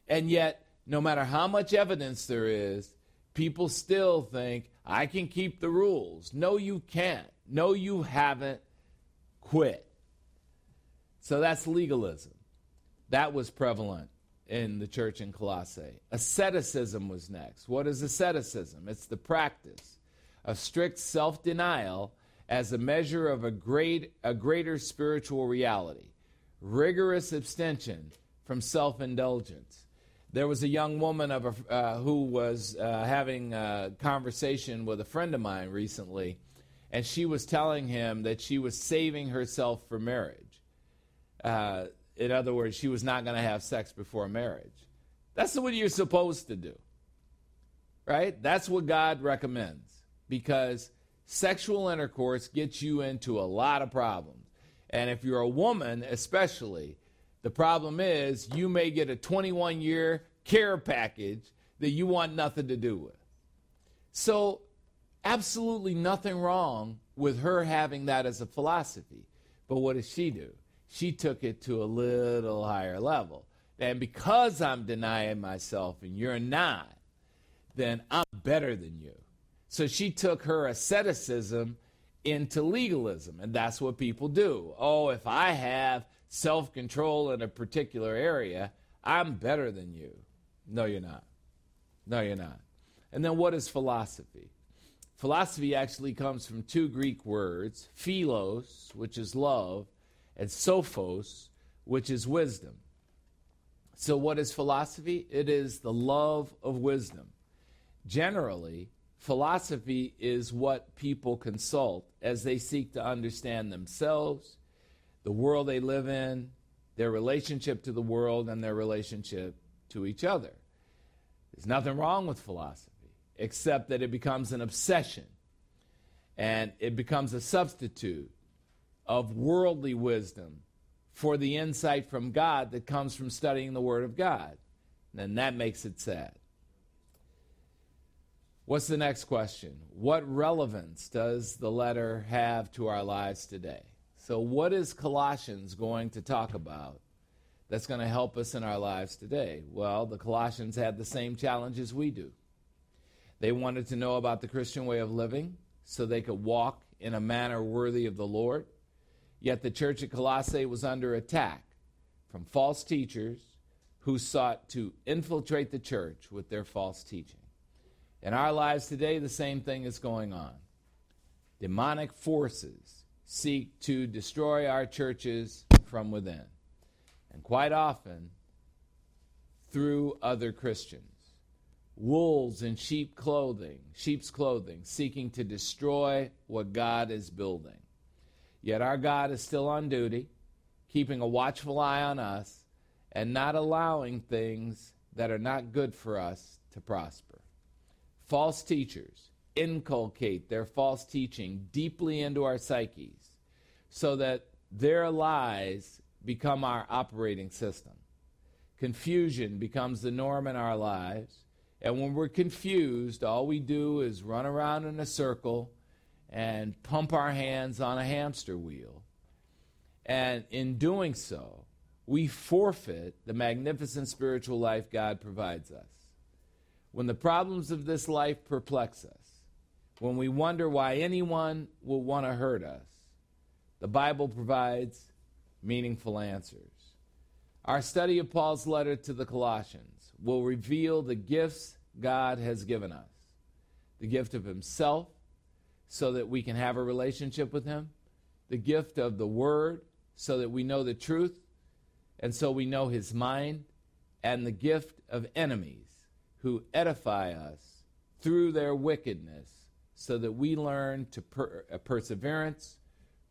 And yet, no matter how much evidence there is, people still think, I can keep the rules. No, you can't. No, you haven't. Quit. So that's legalism. That was prevalent in the church in Colossae. Asceticism was next. What is asceticism? It's the practice of strict self denial as a measure of a, great, a greater spiritual reality, rigorous abstention from self indulgence. There was a young woman of a, uh, who was uh, having a conversation with a friend of mine recently, and she was telling him that she was saving herself for marriage. Uh, in other words, she was not going to have sex before marriage. That's what you're supposed to do, right? That's what God recommends because sexual intercourse gets you into a lot of problems. And if you're a woman, especially, the problem is you may get a 21 year care package that you want nothing to do with. So, absolutely nothing wrong with her having that as a philosophy. But what does she do? She took it to a little higher level. And because I'm denying myself and you're not, then I'm better than you. So she took her asceticism into legalism. And that's what people do. Oh, if I have self control in a particular area, I'm better than you. No, you're not. No, you're not. And then what is philosophy? Philosophy actually comes from two Greek words philos, which is love, and sophos, which is wisdom. So, what is philosophy? It is the love of wisdom. Generally, philosophy is what people consult as they seek to understand themselves the world they live in, their relationship to the world, and their relationship to each other. There's nothing wrong with philosophy, except that it becomes an obsession and it becomes a substitute of worldly wisdom for the insight from God that comes from studying the Word of God. And that makes it sad. What's the next question? What relevance does the letter have to our lives today? So, what is Colossians going to talk about that's going to help us in our lives today? Well, the Colossians had the same challenges we do. They wanted to know about the Christian way of living so they could walk in a manner worthy of the Lord. Yet the church at Colossae was under attack from false teachers who sought to infiltrate the church with their false teaching. In our lives today, the same thing is going on. Demonic forces seek to destroy our churches from within, and quite often through other Christians. Wolves in sheep clothing, sheep's clothing, seeking to destroy what God is building. Yet our God is still on duty, keeping a watchful eye on us and not allowing things that are not good for us to prosper. False teachers inculcate their false teaching deeply into our psyches so that their lies become our operating system. Confusion becomes the norm in our lives. And when we're confused, all we do is run around in a circle and pump our hands on a hamster wheel. And in doing so, we forfeit the magnificent spiritual life God provides us. When the problems of this life perplex us, when we wonder why anyone will want to hurt us, the Bible provides meaningful answers. Our study of Paul's letter to the Colossians will reveal the gifts God has given us the gift of Himself, so that we can have a relationship with Him, the gift of the Word, so that we know the truth, and so we know His mind, and the gift of enemies who edify us through their wickedness, so that we learn to per- uh, perseverance,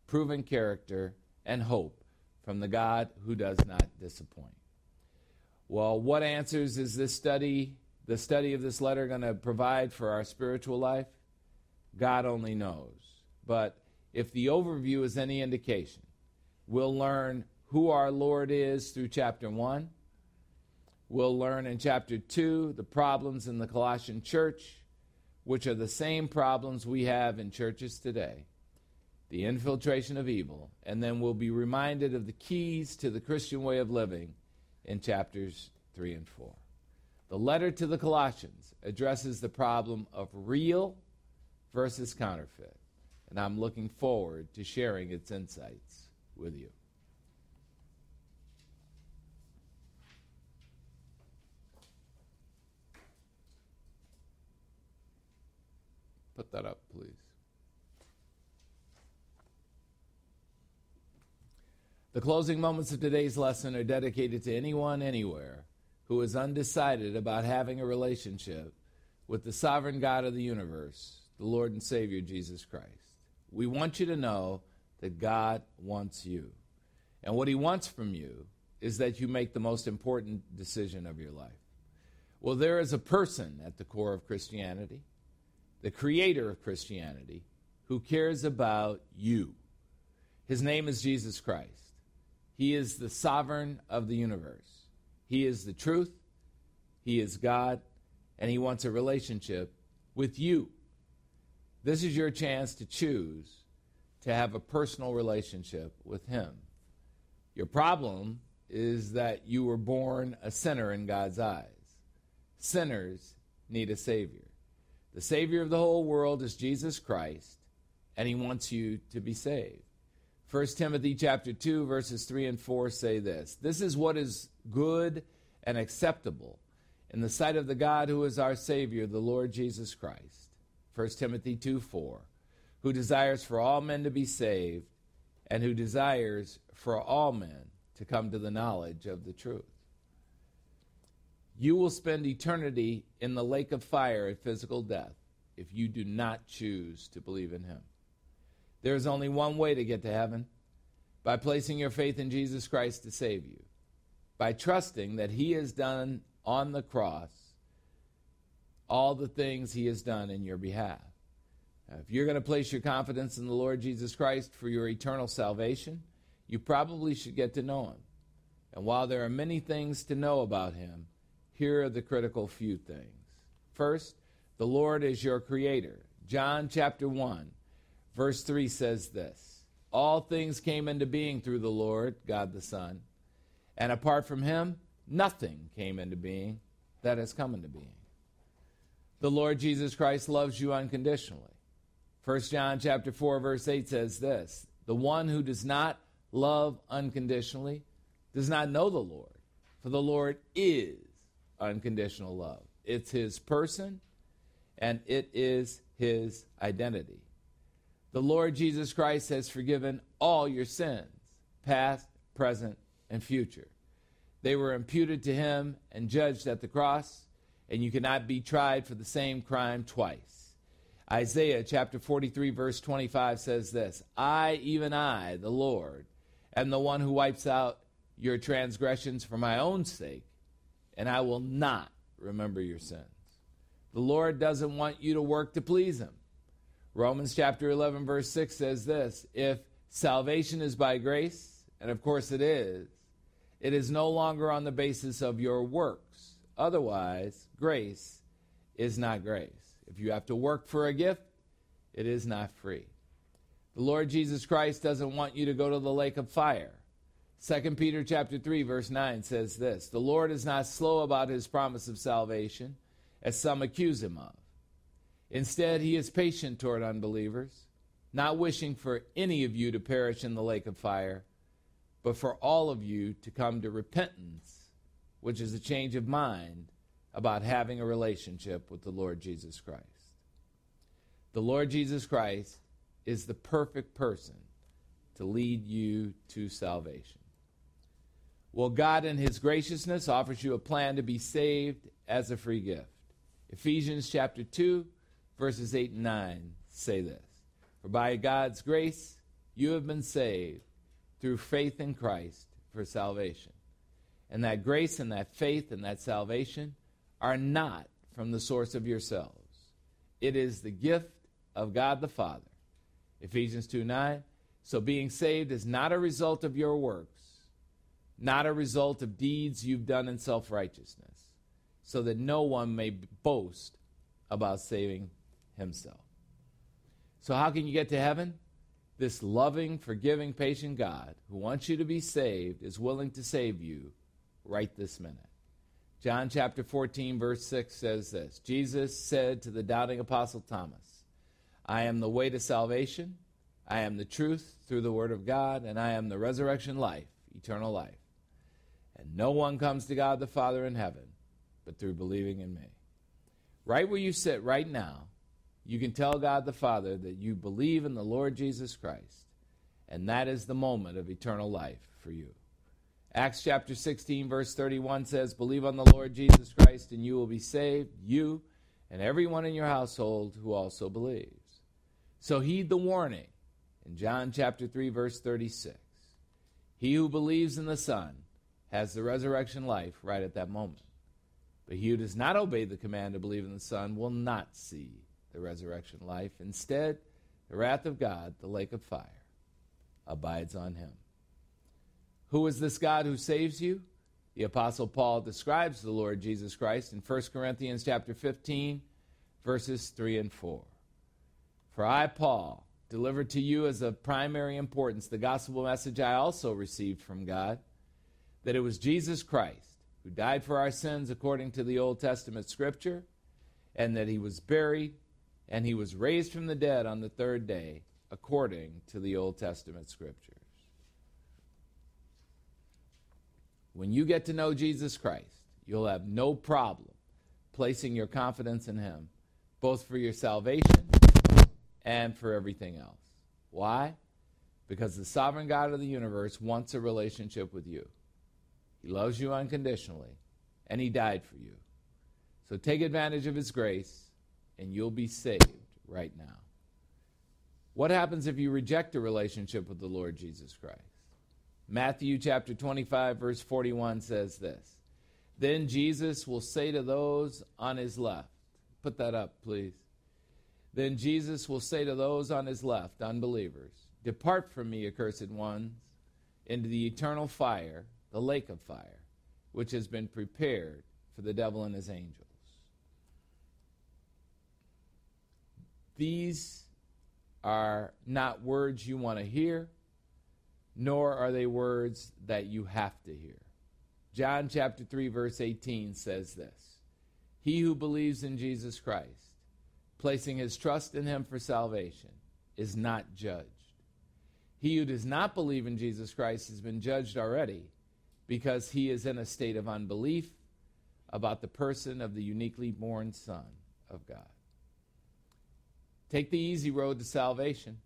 proven character, and hope from the God who does not disappoint. Well, what answers is this study, the study of this letter, going to provide for our spiritual life? God only knows. But if the overview is any indication, we'll learn who our Lord is through chapter 1. We'll learn in chapter 2 the problems in the Colossian church, which are the same problems we have in churches today the infiltration of evil. And then we'll be reminded of the keys to the Christian way of living in chapters 3 and 4. The letter to the Colossians addresses the problem of real versus counterfeit. And I'm looking forward to sharing its insights with you. Put that up, please. The closing moments of today's lesson are dedicated to anyone, anywhere, who is undecided about having a relationship with the sovereign God of the universe, the Lord and Savior Jesus Christ. We want you to know that God wants you. And what He wants from you is that you make the most important decision of your life. Well, there is a person at the core of Christianity, the creator of Christianity, who cares about you. His name is Jesus Christ. He is the sovereign of the universe. He is the truth. He is God. And He wants a relationship with you. This is your chance to choose to have a personal relationship with Him. Your problem is that you were born a sinner in God's eyes. Sinners need a Savior. The Savior of the whole world is Jesus Christ, and He wants you to be saved. 1 Timothy chapter 2 verses 3 and 4 say this. This is what is good and acceptable in the sight of the God who is our savior, the Lord Jesus Christ. 1 Timothy 2 4, who desires for all men to be saved and who desires for all men to come to the knowledge of the truth. You will spend eternity in the lake of fire at physical death if you do not choose to believe in him. There is only one way to get to heaven by placing your faith in Jesus Christ to save you, by trusting that he has done on the cross all the things he has done in your behalf. If you're going to place your confidence in the Lord Jesus Christ for your eternal salvation, you probably should get to know him. And while there are many things to know about him, here are the critical few things. First, the Lord is your creator. John chapter 1 Verse 3 says this All things came into being through the Lord, God the Son, and apart from him, nothing came into being that has come into being. The Lord Jesus Christ loves you unconditionally. 1 John chapter 4 verse 8 says this, the one who does not love unconditionally does not know the Lord, for the Lord is unconditional love. It's his person and it is his identity. The Lord Jesus Christ has forgiven all your sins, past, present, and future. They were imputed to him and judged at the cross, and you cannot be tried for the same crime twice. Isaiah chapter 43, verse 25 says this I, even I, the Lord, am the one who wipes out your transgressions for my own sake, and I will not remember your sins. The Lord doesn't want you to work to please him. Romans chapter 11, verse 6 says this If salvation is by grace, and of course it is, it is no longer on the basis of your works. Otherwise, grace is not grace. If you have to work for a gift, it is not free. The Lord Jesus Christ doesn't want you to go to the lake of fire. 2 Peter chapter 3 verse 9 says this, "The Lord is not slow about his promise of salvation, as some accuse him of. Instead, he is patient toward unbelievers, not wishing for any of you to perish in the lake of fire, but for all of you to come to repentance, which is a change of mind about having a relationship with the Lord Jesus Christ. The Lord Jesus Christ is the perfect person to lead you to salvation. Well, God, in His graciousness, offers you a plan to be saved as a free gift. Ephesians chapter 2, verses 8 and 9 say this For by God's grace you have been saved through faith in Christ for salvation. And that grace and that faith and that salvation are not from the source of yourselves. It is the gift of God the Father. Ephesians 2 9. So being saved is not a result of your works, not a result of deeds you've done in self righteousness, so that no one may boast about saving himself. So, how can you get to heaven? This loving, forgiving, patient God who wants you to be saved is willing to save you right this minute. John chapter 14, verse 6 says this Jesus said to the doubting apostle Thomas, I am the way to salvation, I am the truth through the word of God, and I am the resurrection life, eternal life. And no one comes to God the Father in heaven but through believing in me. Right where you sit right now, you can tell God the Father that you believe in the Lord Jesus Christ, and that is the moment of eternal life for you. Acts chapter 16, verse 31 says, Believe on the Lord Jesus Christ, and you will be saved, you and everyone in your household who also believes. So heed the warning in John chapter 3, verse 36. He who believes in the Son has the resurrection life right at that moment. But he who does not obey the command to believe in the Son will not see the resurrection life. Instead, the wrath of God, the lake of fire, abides on him. Who is this God who saves you? The apostle Paul describes the Lord Jesus Christ in 1 Corinthians chapter 15 verses 3 and 4. For I Paul delivered to you as of primary importance the gospel message I also received from God that it was Jesus Christ who died for our sins according to the Old Testament scripture and that he was buried and he was raised from the dead on the third day, according to the Old Testament scriptures. When you get to know Jesus Christ, you'll have no problem placing your confidence in him, both for your salvation and for everything else. Why? Because the sovereign God of the universe wants a relationship with you. He loves you unconditionally, and he died for you. So take advantage of his grace and you'll be saved right now. What happens if you reject a relationship with the Lord Jesus Christ? Matthew chapter 25, verse 41 says this Then Jesus will say to those on his left, put that up, please. Then Jesus will say to those on his left, unbelievers, Depart from me, accursed ones, into the eternal fire, the lake of fire, which has been prepared for the devil and his angels. These are not words you want to hear, nor are they words that you have to hear. John chapter 3 verse 18 says this. He who believes in Jesus Christ, placing his trust in him for salvation, is not judged. He who does not believe in Jesus Christ has been judged already because he is in a state of unbelief about the person of the uniquely born Son of God. Take the easy road to salvation.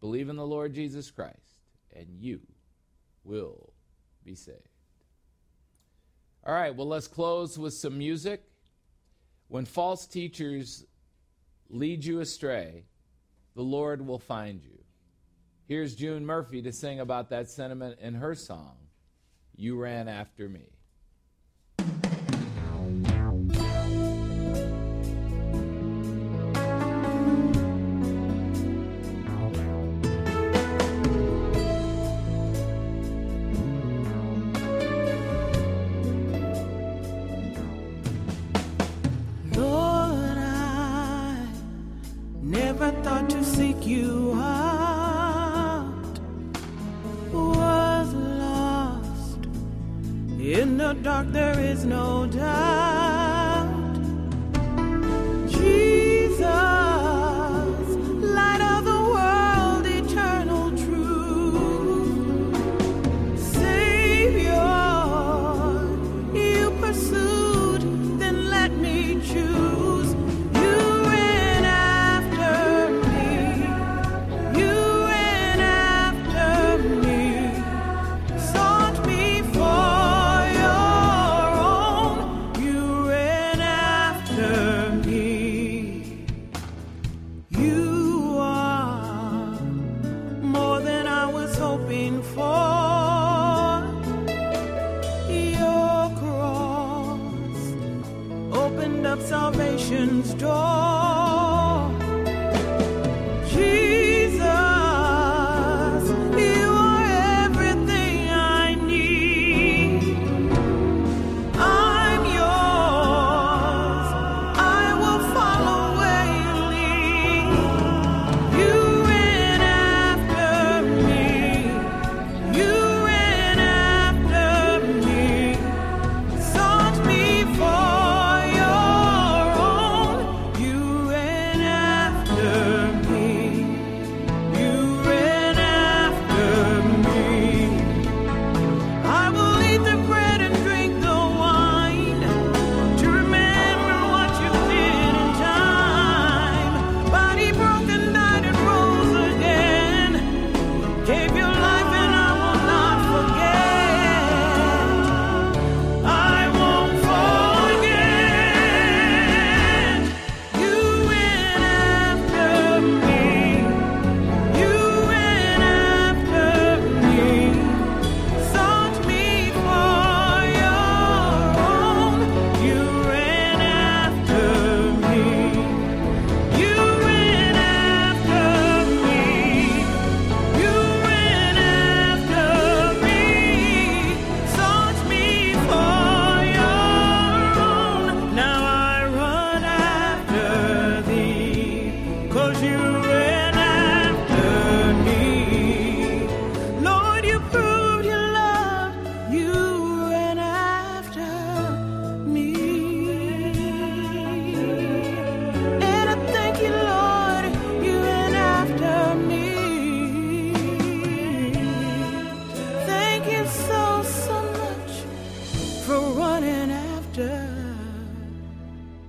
Believe in the Lord Jesus Christ, and you will be saved. All right, well, let's close with some music. When false teachers lead you astray, the Lord will find you. Here's June Murphy to sing about that sentiment in her song, You Ran After Me.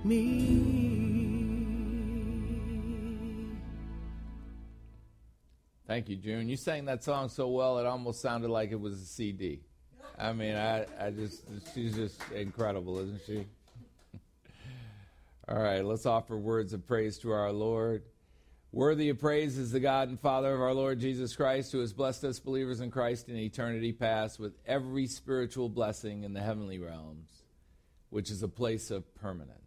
Me. Thank you, June. You sang that song so well, it almost sounded like it was a CD. I mean, I, I just, she's just incredible, isn't she? (laughs) All right, let's offer words of praise to our Lord. Worthy of praise is the God and Father of our Lord Jesus Christ, who has blessed us believers in Christ in eternity past with every spiritual blessing in the heavenly realms, which is a place of permanence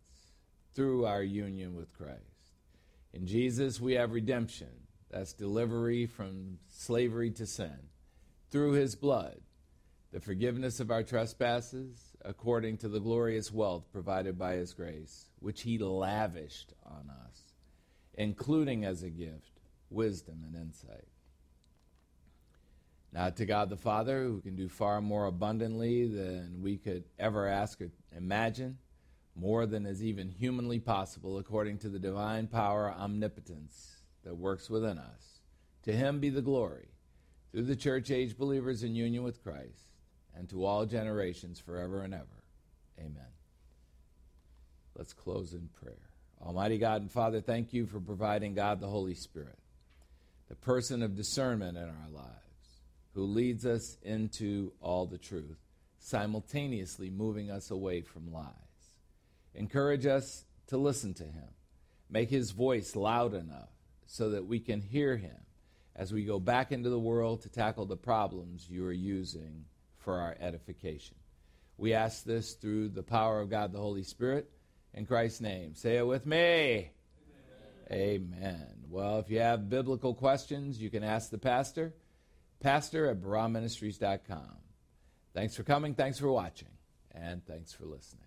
through our union with Christ. In Jesus, we have redemption. That's delivery from slavery to sin. Through his blood, the forgiveness of our trespasses, according to the glorious wealth provided by his grace, which he lavished on us, including as a gift wisdom and insight. Now, to God the Father, who can do far more abundantly than we could ever ask or imagine, more than is even humanly possible, according to the divine power, omnipotence that works within us. To him be the glory, through the church age believers in union with Christ, and to all generations forever and ever. Amen. Let's close in prayer. Almighty God and Father, thank you for providing God the Holy Spirit the person of discernment in our lives, who leads us into all the truth, simultaneously moving us away from lies. Encourage us to listen to him. Make his voice loud enough so that we can hear him as we go back into the world to tackle the problems you are using for our edification. We ask this through the power of God the Holy Spirit in Christ's name. Say it with me. Amen. Amen. Well, if you have biblical questions, you can ask the pastor, pastor at barahministries.com. Thanks for coming, thanks for watching, and thanks for listening.